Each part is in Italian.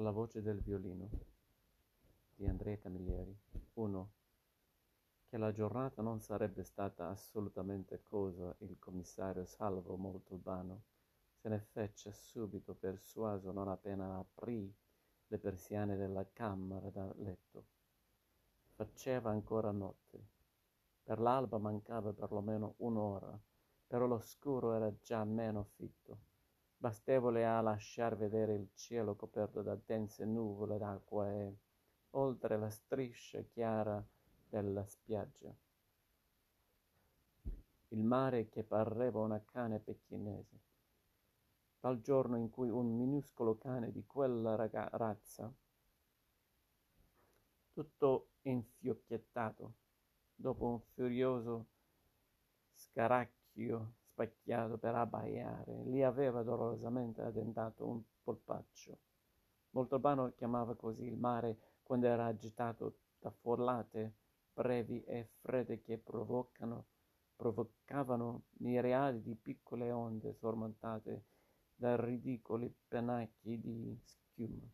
La voce del violino di Andrea Camilleri. 1. Che la giornata non sarebbe stata assolutamente cosa il commissario Salvo Montalbano se ne fece subito persuaso non appena aprì le persiane della camera da letto. Faceva ancora notte. Per l'alba mancava perlomeno un'ora, però l'oscuro era già meno fitto bastevole a lasciar vedere il cielo coperto da dense nuvole d'acqua e, oltre la striscia chiara della spiaggia, il mare che pareva una cane pechinese. Dal giorno in cui un minuscolo cane di quella razza, tutto infiocchettato, dopo un furioso scaracchio specchiato per abbaiare, gli aveva dolorosamente addentato un polpaccio. Montalbano chiamava così il mare quando era agitato da folate brevi e fredde che provocano, provocavano miriadi di piccole onde sormontate da ridicoli pennacchi di schiuma.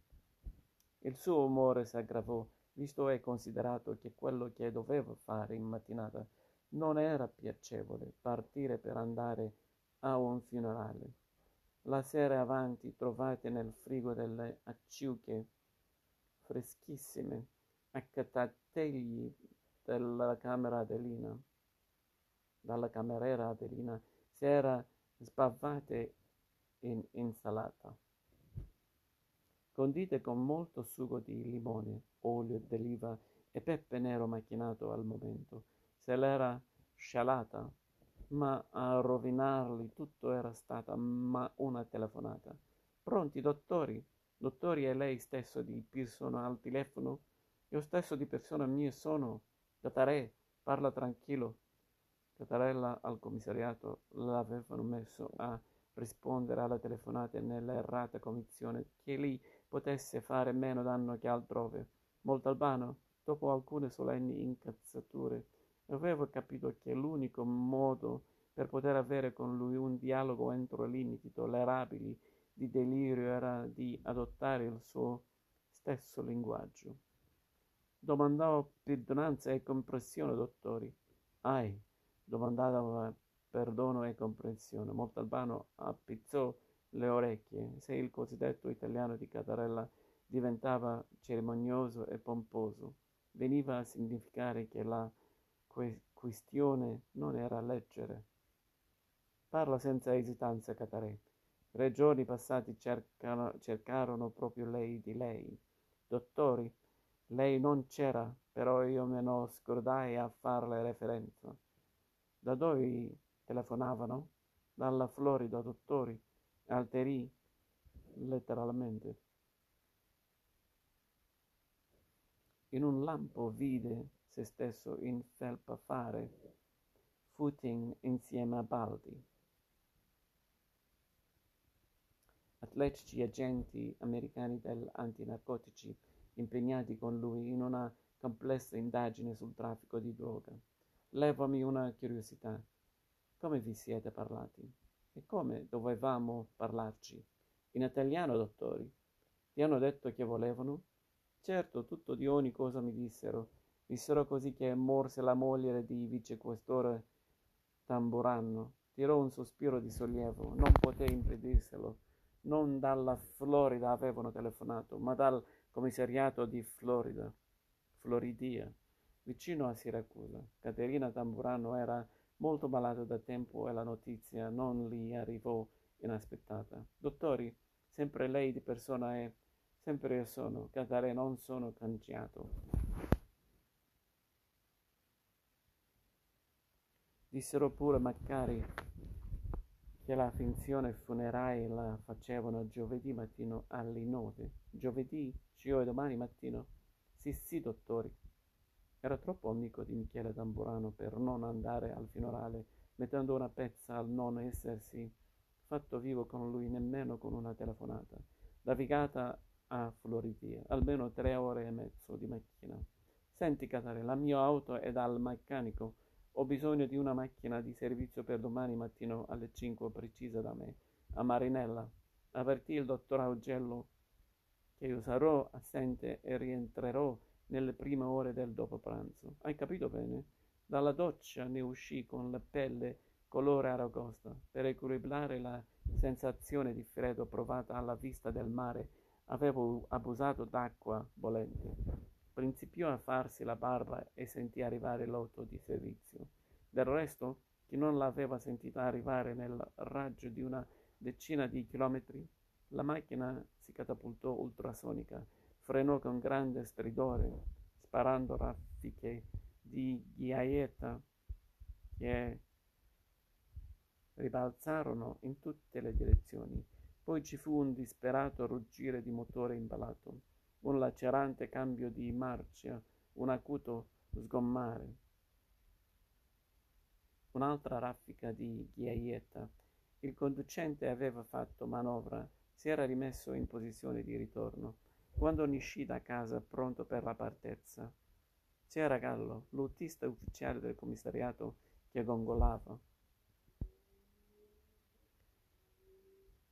Il suo umore s'aggravò, visto e considerato che quello che doveva fare in mattinata non era piacevole partire per andare a un funerale. La sera avanti trovate nel frigo delle acciughe freschissime, accattegli della camera Adelina. Dalla cameriera Adelina si era sbavate in insalata, condite con molto sugo di limone, olio d'oliva e pepe nero macchinato al momento se l'era scialata, ma a rovinargli tutto era stata ma una telefonata. Pronti, dottori? Dottori, è lei stesso di Pearson al telefono? Io stesso di persona mia sono. Catarè, parla tranquillo. Catarella al commissariato l'avevano messo a rispondere alle telefonate nell'errata convinzione che lì potesse fare meno danno che altrove. Montalbano, dopo alcune solenni incazzature, Avevo capito che l'unico modo per poter avere con lui un dialogo entro limiti tollerabili di delirio era di adottare il suo stesso linguaggio. Domandavo perdonanza e comprensione, dottori. Ai, domandava perdono e comprensione. Montalbano appizzò le orecchie. Se il cosiddetto italiano di Catarella diventava cerimonioso e pomposo, veniva a significare che la questione non era leggere. Parla senza esitanza, Catarè. Tre giorni passati cercano, cercarono proprio lei di lei. Dottori, lei non c'era, però io me ne scordai a farle referenza. Da dove telefonavano? Dalla Florida, dottori. Alterì, letteralmente. In un lampo vide se stesso in felpa fare footing insieme a Baldi. Atletici agenti americani dell'antinarcotici impegnati con lui in una complessa indagine sul traffico di droga. Levami una curiosità. Come vi siete parlati? E come dovevamo parlarci? In italiano, dottori? Ti hanno detto che volevano? Certo, tutto di ogni cosa mi dissero Dissero così che morse la moglie di vicequestore Tamburano. Tirò un sospiro di sollievo. Non poté impedirselo. Non dalla Florida avevano telefonato, ma dal commissariato di Florida, Floridia, vicino a Siracusa. Caterina Tamburano era molto malata da tempo e la notizia non gli arrivò inaspettata. Dottori, sempre lei di persona è, sempre io sono, Catarè non sono cangiato. Dissero pure magari che la finzione funeraria la facevano giovedì mattino alle nove. Giovedì? Cioè domani mattino? Sì, sì, dottori. Era troppo amico di Michele Tamburano per non andare al funerale, mettendo una pezza al non essersi fatto vivo con lui nemmeno con una telefonata. Navigata a Floridia, almeno tre ore e mezzo di macchina. Senti, Catare, la mia auto è dal meccanico ho bisogno di una macchina di servizio per domani mattino alle 5 precisa da me, a Marinella. Avvertì il dottor Augello che che sarò assente e rientrerò nelle prime ore del dopopranzo. Hai capito bene? Dalla doccia ne uscì con la pelle colore aragosta. Per equilibrare la sensazione di freddo provata alla vista del mare, avevo abusato d'acqua bollente. Principiò a farsi la barba e sentì arrivare l'auto di servizio. Del resto, chi non l'aveva sentita arrivare nel raggio di una decina di chilometri, la macchina si catapultò ultrasonica, frenò con grande stridore, sparando raffiche di ghiaietta che ribalzarono in tutte le direzioni. Poi ci fu un disperato ruggire di motore imballato, un lacerante cambio di marcia, un acuto sgommare. Un'altra raffica di ghiaietta. Il conducente aveva fatto manovra, si era rimesso in posizione di ritorno. Quando ne uscì da casa pronto per la partenza, c'era Gallo, l'autista ufficiale del commissariato, che gongolava.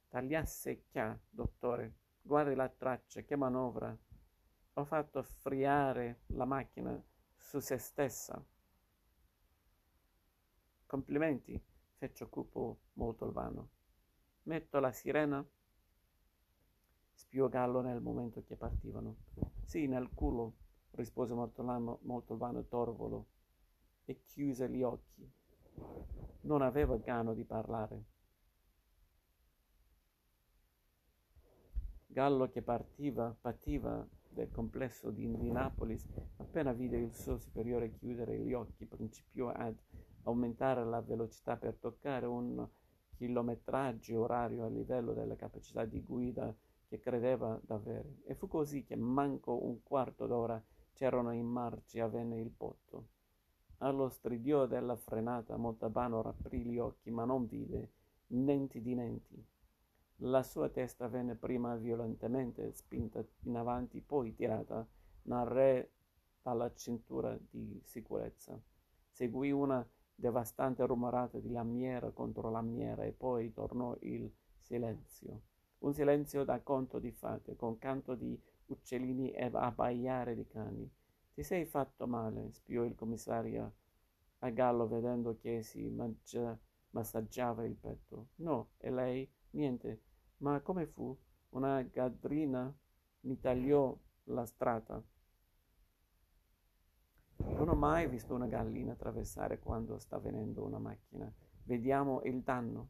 Tagliasse chia, dottore. Guardi la traccia, che manovra. Ho fatto friare la macchina su se stessa. Complimenti, fece cupo molto il vano. Metto la sirena? Spiò Gallo nel momento che partivano. Sì, nel culo rispose Mortolano, Moltovano Torvolo e chiuse gli occhi. Non aveva gano di parlare. Gallo che partiva, pativa del complesso di Indianapolis, appena vide il suo superiore chiudere gli occhi, principiò ad aumentare la velocità per toccare un chilometraggio orario a livello delle capacità di guida che credeva d'avere. E fu così che manco un quarto d'ora c'erano in marcia avvenne il botto. Allo stridio della frenata Montalbano rapprì gli occhi, ma non vide niente di niente. La sua testa venne prima violentemente spinta in avanti, poi tirata nel re dalla cintura di sicurezza. Seguì una devastante rumorata di lamiera contro lamiera e poi tornò il silenzio. Un silenzio da conto di fate, con canto di uccellini e abbaiare di cani. Ti sei fatto male, spiò il commissario a Gallo vedendo che si mangia, massaggiava il petto. No, e lei? Niente. Ma come fu? Una gadrina mi tagliò la strada. Non ho mai visto una gallina attraversare quando sta venendo una macchina. Vediamo il danno.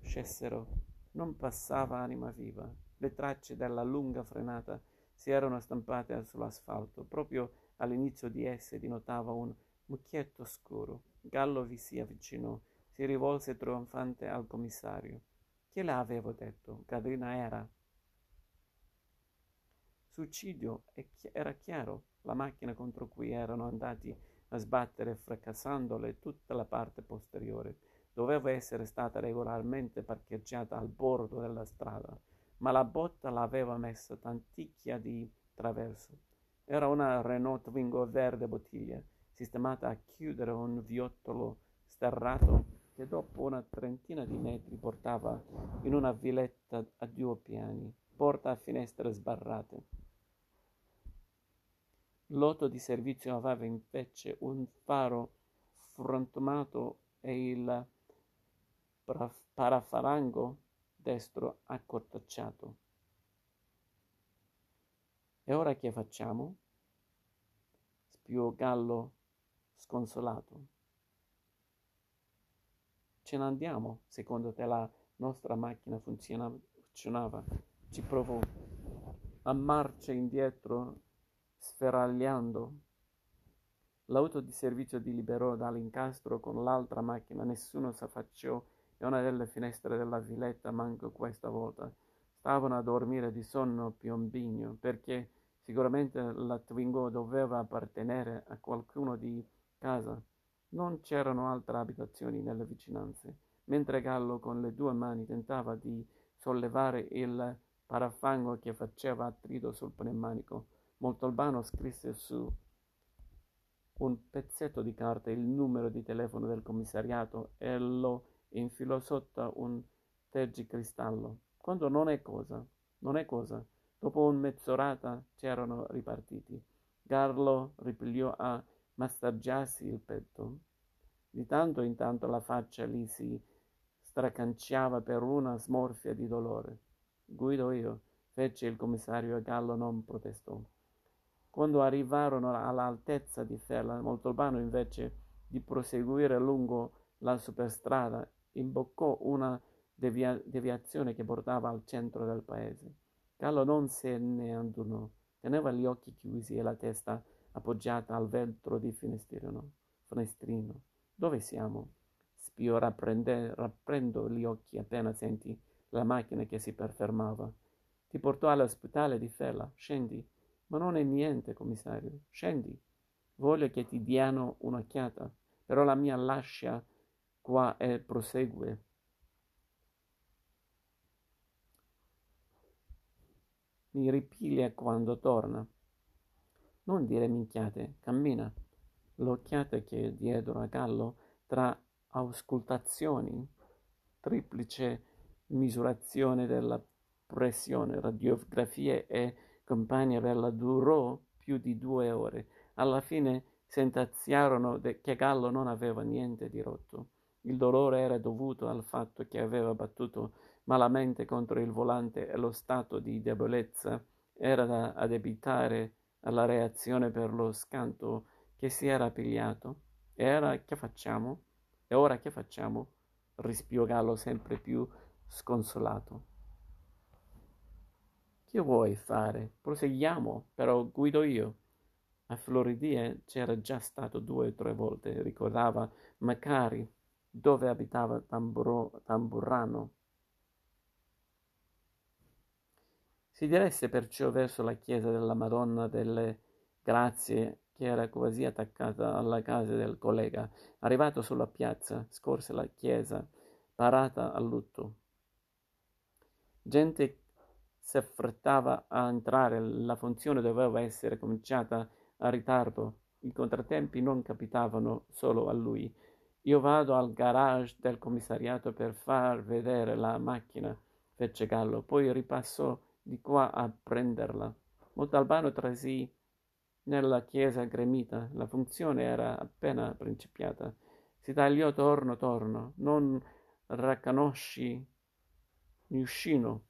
Scesero. Non passava anima viva. Le tracce della lunga frenata si erano stampate sull'asfalto. Proprio all'inizio di esse dinotava un mucchietto scuro. Gallo vi si avvicinò, si rivolse trionfante al commissario. Che le avevo detto? Gadrina era. Suicidio, era chiaro. La macchina contro cui erano andati a sbattere fracassandole tutta la parte posteriore doveva essere stata regolarmente parcheggiata al bordo della strada ma la botta l'aveva messa tanticchia di traverso. Era una Renault Twingo verde bottiglia, sistemata a chiudere un viottolo sterrato che dopo una trentina di metri portava in una villetta a due piani, porta a finestre sbarrate. L'auto di servizio aveva invece un faro frantumato e il parafarango destro accortocciato. E ora che facciamo? spiò Gallo sconsolato. Ce ne andiamo, secondo te la nostra macchina funzionava? Ci provò a marcia indietro, sferagliando. L'auto di servizio di liberò dall'incastro con l'altra macchina, nessuno s'affacciò e una delle finestre della villetta manco questa volta. Stavano a dormire di sonno piombigno, perché sicuramente la Twingo doveva appartenere a qualcuno di casa. Non c'erano altre abitazioni nelle vicinanze. Mentre Gallo con le due mani tentava di sollevare il parafango che faceva attrito sul pneumatico, Moltolbano scrisse su un pezzetto di carta il numero di telefono del commissariato e lo infilò sotto un tergicristallo. Quando non è cosa, non è cosa, Dopo un mezz'orata c'erano ripartiti. Carlo ripigliò a massaggiarsi il petto. Di tanto in tanto la faccia gli si stracanciava per una smorfia di dolore. Guido io, fece il commissario e Gallo non protestò. Quando arrivarono all'altezza di Fella, Montalbano invece di proseguire lungo la superstrada imboccò una devia- deviazione che portava al centro del paese. Gallo non se ne andunò, teneva gli occhi chiusi e la testa appoggiata al vetro di finestrino. finestrino. Dove siamo? Spio rapprende, rapprendo gli occhi appena senti la macchina che si fermava. Ti portò all'ospedale di Fella. Scendi. Ma non è niente, commissario. Scendi. Voglio che ti diano un'occhiata. Però la mia lascia qua e prosegue. Mi ripiglia quando torna. Non dire minchiate, cammina. L'occhiata che diedero a Gallo tra auscultazioni, triplice misurazione della pressione, radiografie e compagnia bella durò più di due ore. Alla fine sentenziarono che Gallo non aveva niente di rotto. Il dolore era dovuto al fatto che aveva battuto malamente contro il volante e lo stato di debolezza era da addebitare alla reazione per lo scanto che si era pigliato. E ora che facciamo? E ora che facciamo? rispiò Gallo sempre più sconsolato. Che vuoi fare? Proseguiamo, però guido io. A Floridie c'era già stato due o tre volte, ricordava Macari, dove abitava Tamburo, Tamburrano. Si diresse perciò verso la chiesa della Madonna delle Grazie, che era quasi attaccata alla casa del collega. Arrivato sulla piazza, scorse la chiesa, parata a lutto. Gente si affrettava a entrare, la funzione doveva essere cominciata a ritardo. I contrattempi non capitavano solo a lui. Io vado al garage del commissariato per far vedere la macchina, fece Gallo, poi ripassò di qua a prenderla. Montalbano trasì nella chiesa gremita, la funzione era appena principiata. Si tagliò torno torno, non racconosci Niuscino.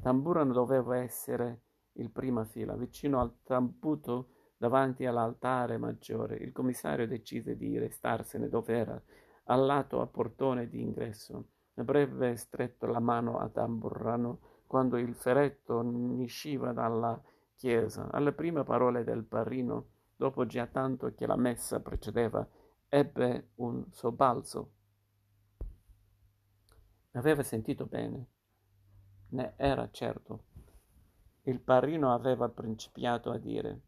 Tamburano doveva essere il prima fila, vicino al tambuto davanti all'altare maggiore. Il commissario decise di restarsene dove era, al lato a portone di ingresso. Avrebbe stretto la mano a Tamburrano quando il feretto nisciva dalla chiesa. Alle prime parole del parrino, dopo già tanto che la messa precedeva, ebbe un sobbalzo. Aveva sentito bene, ne era certo. Il parrino aveva principiato a dire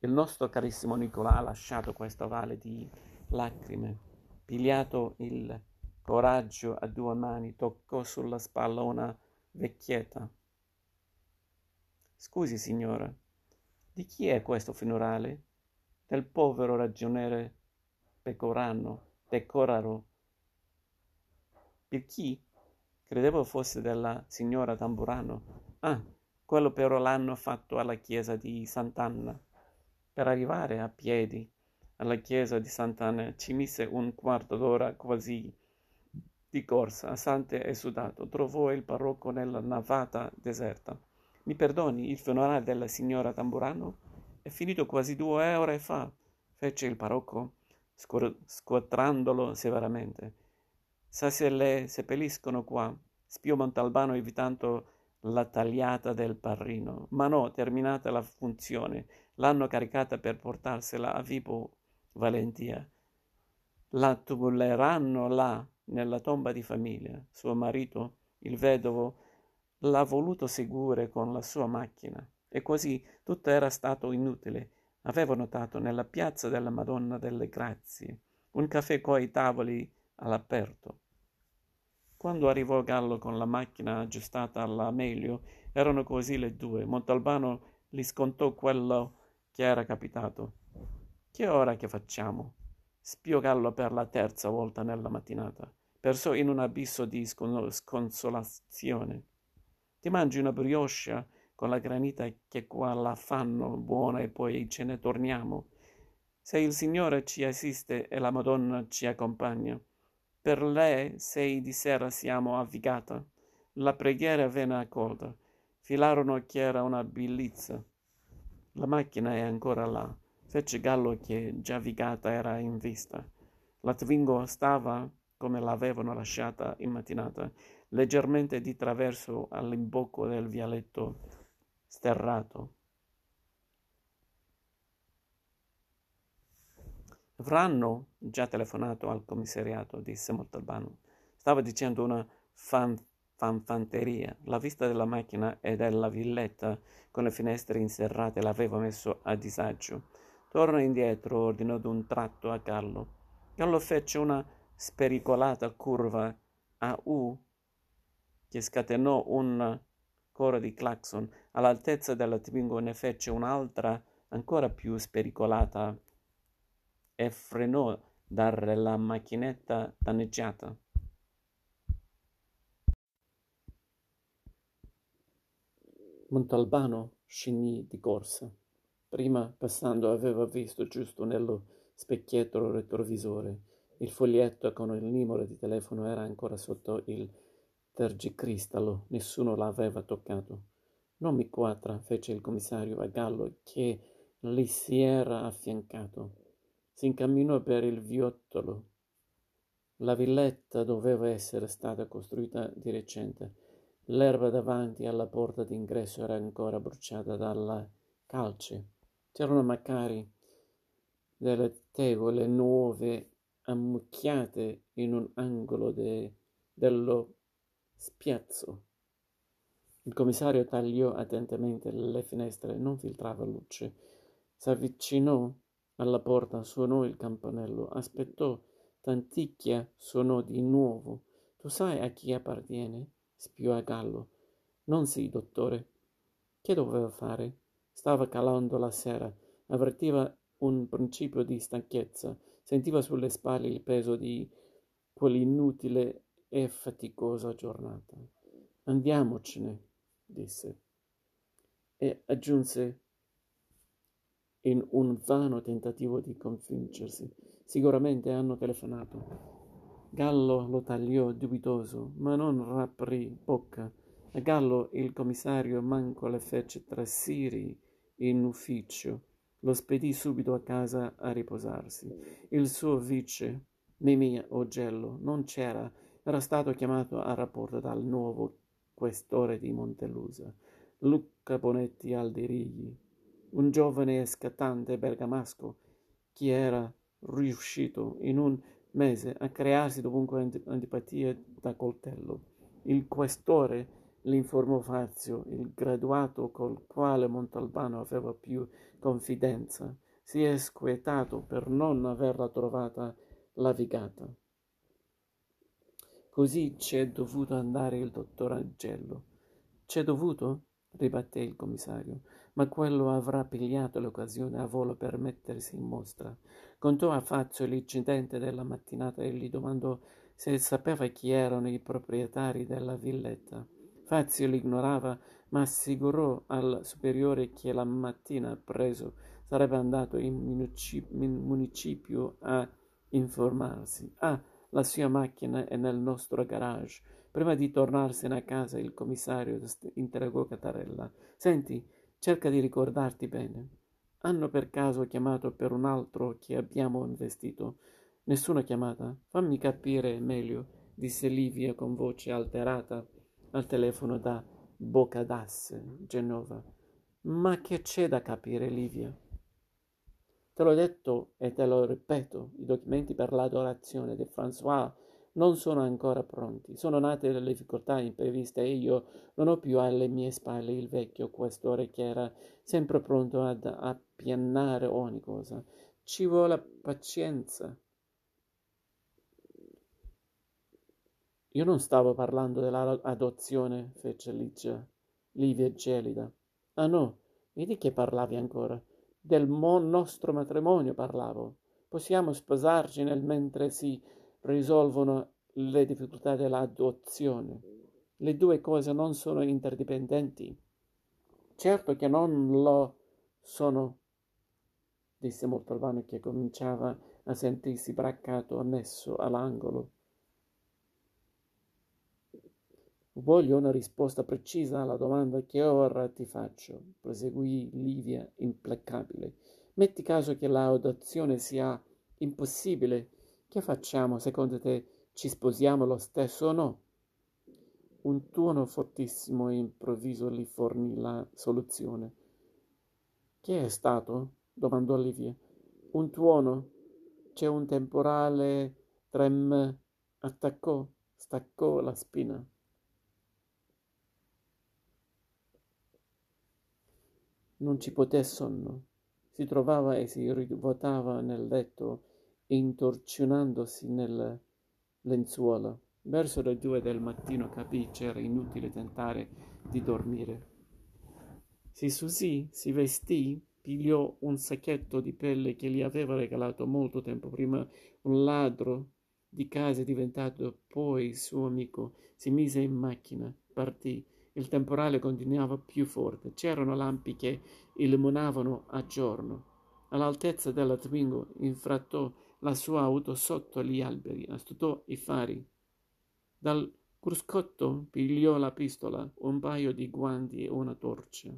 il nostro carissimo Nicolà ha lasciato questa valle di lacrime, pigliato il coraggio a due mani, toccò sulla spalla una vecchietta. Scusi, signora, di chi è questo funerale? Del povero ragioniere Pecorano, Pecoraro. Per chi? Credevo fosse della signora Tamburano. Ah, quello però l'hanno fatto alla chiesa di Sant'Anna. Per arrivare a piedi alla chiesa di Sant'Anna ci mise un quarto d'ora quasi di corsa, assante e sudato. Trovò il parroco nella navata deserta. Mi perdoni, il funerale della signora Tamburano è finito quasi due ore fa, fece il parroco, squatrandolo severamente. Sa se le seppelliscono qua, spiò Montalbano evitando la tagliata del parrino. Ma no, terminata la funzione, l'hanno caricata per portarsela a Vibo Valentia. La tubuleranno là, nella tomba di famiglia. Suo marito, il vedovo, l'ha voluto seguire con la sua macchina. E così tutto era stato inutile. Avevo notato nella piazza della Madonna delle Grazie un caffè coi tavoli all'aperto. Quando arrivò Gallo con la macchina aggiustata alla meglio, erano così le due. Montalbano gli scontò quello che era capitato. Che ora che facciamo? Spiò Gallo per la terza volta nella mattinata. perso in un abisso di sconsolazione. Ti mangi una brioche con la granita che qua la fanno buona e poi ce ne torniamo. Se il Signore ci assiste e la Madonna ci accompagna, per lei sei di sera siamo avvicata. La preghiera venne accolta. Filarono che era una bellezza. La macchina è ancora là. Fece Gallo che già vigata era in vista. La Twingo stava, come l'avevano lasciata in mattinata, leggermente di traverso all'imbocco del vialetto sterrato. Avranno già telefonato al commissariato, disse Montalbano. Stava dicendo una fan fanfanteria. La vista della macchina e della villetta con le finestre inserrate l'aveva messo a disagio. Torna indietro, ordinò d'un tratto a Gallo. Gallo fece una spericolata curva a U che scatenò un coro di clacson. All'altezza della Twingo ne fece un'altra ancora più spericolata e frenò dalla macchinetta danneggiata. Montalbano scenì di corsa. Prima, passando, aveva visto giusto nello specchietto retrovisore. Il foglietto con il numero di telefono era ancora sotto il tergicristallo. Nessuno l'aveva toccato. Non mi quadra, fece il commissario a Gallo, che gli si era affiancato. Si incamminò per il viottolo. La villetta doveva essere stata costruita di recente L'erba davanti alla porta d'ingresso era ancora bruciata dalla calce. C'erano magari delle tegole nuove ammucchiate in un angolo de, dello spiazzo. Il commissario tagliò attentamente le finestre, non filtrava luce. S'avvicinò alla porta, suonò il campanello, aspettò, tanticchia suonò di nuovo. Tu sai a chi appartiene? spiò a Gallo. Non sì, dottore. Che doveva fare? Stava calando la sera, avvertiva un principio di stanchezza, sentiva sulle spalle il peso di quell'inutile e faticosa giornata. Andiamocene, disse, e aggiunse in un vano tentativo di convincersi. Sicuramente hanno telefonato. Gallo lo tagliò dubitoso, ma non raprì bocca. A Gallo il commissario manco le fece trasiri in ufficio. Lo spedì subito a casa a riposarsi. Il suo vice, Mimì Ogello, non c'era, era stato chiamato a rapporto dal nuovo questore di Montelusa, Luca Bonetti Aldirigli, un giovane e scattante bergamasco che era riuscito in un mese a crearsi dovunque antipatie da coltello. Il questore l'informò Fazio, il graduato col quale Montalbano aveva più confidenza. Si è squietato per non averla trovata la vigata. Così c'è dovuto andare il dottor Angello. C'è dovuto? ribatté il commissario ma quello avrà pigliato l'occasione a volo per mettersi in mostra. Contò a Fazio l'incidente della mattinata e gli domandò se sapeva chi erano i proprietari della villetta. Fazio l'ignorava, ma assicurò al superiore che la mattina preso sarebbe andato in municipio a informarsi. Ah, la sua macchina è nel nostro garage. Prima di tornarsene a casa il commissario interrogò Catarella. Senti, Cerca di ricordarti bene. Hanno per caso chiamato per un altro che abbiamo investito? Nessuna chiamata? Fammi capire meglio, disse Livia con voce alterata al telefono da Bocadasse, Genova. Ma che c'è da capire, Livia? Te l'ho detto e te lo ripeto, i documenti per l'adorazione di François non sono ancora pronti. Sono nate delle difficoltà impreviste e io non ho più alle mie spalle il vecchio questore che era sempre pronto ad appiannare ogni cosa. Ci vuole pazienza. Io non stavo parlando dell'adozione, fece Ligia, Livia gelida. Ah no, e di che parlavi ancora? Del mo- nostro matrimonio parlavo. Possiamo sposarci nel mentre si risolvono le difficoltà dell'adozione. Le due cose non sono interdipendenti. Certo che non lo sono, disse Montalbano che cominciava a sentirsi braccato messo all'angolo. Voglio una risposta precisa alla domanda che ora ti faccio, proseguì Livia implacabile. Metti caso che l'adozione sia impossibile. Che facciamo? Secondo te ci sposiamo lo stesso o no? Un tuono fortissimo e improvviso gli fornì la soluzione. Che è stato? domandò Livia. Un tuono? C'è un temporale trem attaccò, staccò la spina. Non ci poté sonno. Si trovava e si rivuotava nel letto, intorcionandosi nelle lenzuola. Verso le due del mattino capì c'era inutile tentare di dormire. Si susì, si vestì, pigliò un sacchetto di pelle che gli aveva regalato molto tempo prima un ladro di casa diventato poi suo amico, si mise in macchina, partì il temporale continuava più forte. C'erano lampi che illuminavano a giorno. All'altezza della Twingo infrattò la sua auto sotto gli alberi, astutò i fari. Dal cruscotto pigliò la pistola, un paio di guanti e una torcia.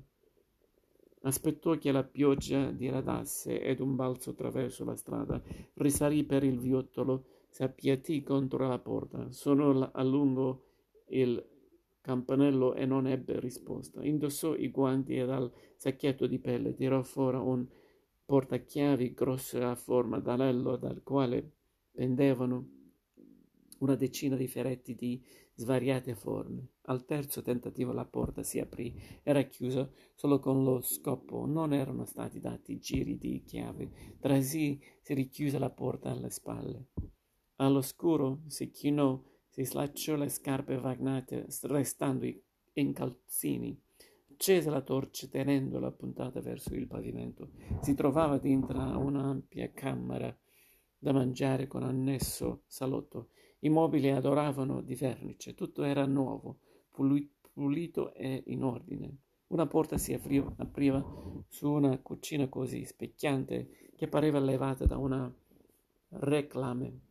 Aspettò che la pioggia diradasse ed un balzo attraverso la strada risalì per il viottolo, si appiattì contro la porta, suonò a lungo il campanello e non ebbe risposta. Indossò i guanti e dal sacchetto di pelle tirò fuori un portachiavi grosso a forma d'anello dal quale pendevano una decina di ferretti di svariate forme. Al terzo tentativo la porta si aprì, era chiusa solo con lo scoppo, non erano stati dati giri di chiave. Trasì si richiuse la porta alle spalle. All'oscuro si chinò si slacciò le scarpe vagnate, restando in calzini. Accese la torcia tenendola puntata verso il pavimento. Si trovava dentro un'ampia camera da mangiare con annesso salotto. I mobili adoravano di vernice, tutto era nuovo, pulito e in ordine. Una porta si apriva, apriva su una cucina così specchiante che pareva levata da una reclame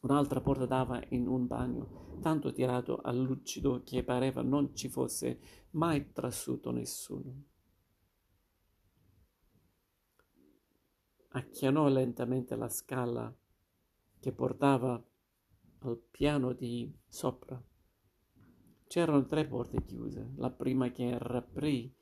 Un'altra porta dava in un bagno, tanto tirato a lucido che pareva non ci fosse mai trassuto nessuno. Acchianò lentamente la scala che portava al piano di sopra. C'erano tre porte chiuse. La prima che raprì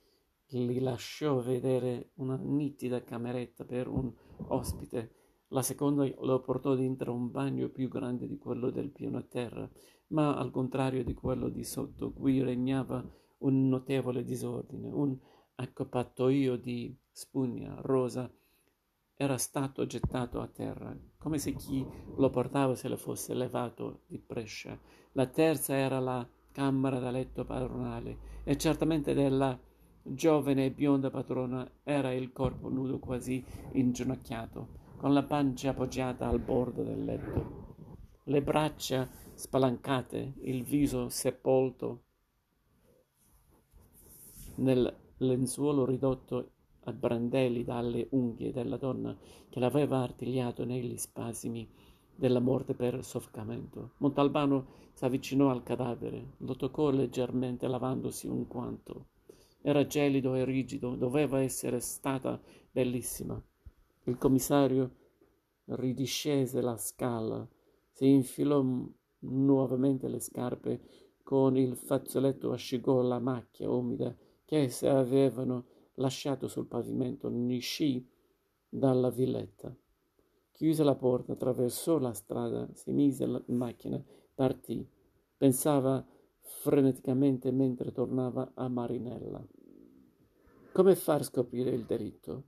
gli lasciò vedere una nitida cameretta per un ospite la seconda lo portò dentro un bagno più grande di quello del piano terra, ma al contrario di quello di sotto, cui regnava un notevole disordine, un accoppatoio di spugna rosa era stato gettato a terra, come se chi lo portava se lo fosse levato di prescia. La terza era la camera da letto padronale e certamente della giovane e bionda padrona era il corpo nudo quasi inginocchiato con la pancia appoggiata al bordo del letto, le braccia spalancate, il viso sepolto nel lenzuolo ridotto a brandelli dalle unghie della donna che l'aveva artigliato negli spasimi della morte per soffocamento. Montalbano s'avvicinò al cadavere, lo toccò leggermente lavandosi un guanto. Era gelido e rigido, doveva essere stata bellissima. Il commissario ridiscese la scala, si infilò nuovamente le scarpe, con il fazzoletto asciugò la macchia umida che esse avevano lasciato sul pavimento, niscì dalla villetta. Chiuse la porta, attraversò la strada, si mise in macchina, partì. Pensava freneticamente mentre tornava a Marinella. Come far scoprire il delitto?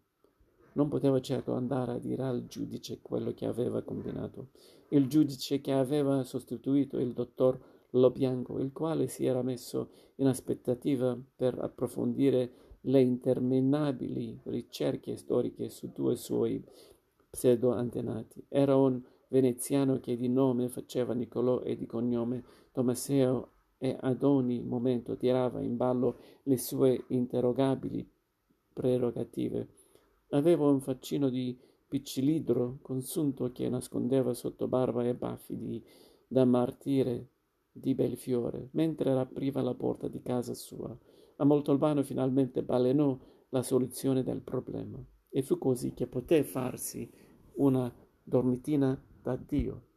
Non poteva certo andare a dire al giudice quello che aveva combinato. Il giudice che aveva sostituito il dottor Lobianco, il quale si era messo in aspettativa per approfondire le interminabili ricerche storiche su due suoi pseudo-antenati. Era un veneziano che di nome faceva Niccolò e di cognome Tommaseo e ad ogni momento tirava in ballo le sue interrogabili prerogative. Aveva un faccino di piccilidro consunto che nascondeva sotto barba e baffi di, da martire di Belfiore, mentre apriva la porta di casa sua. A Moltolbano finalmente balenò la soluzione del problema e fu così che poté farsi una dormitina d'addio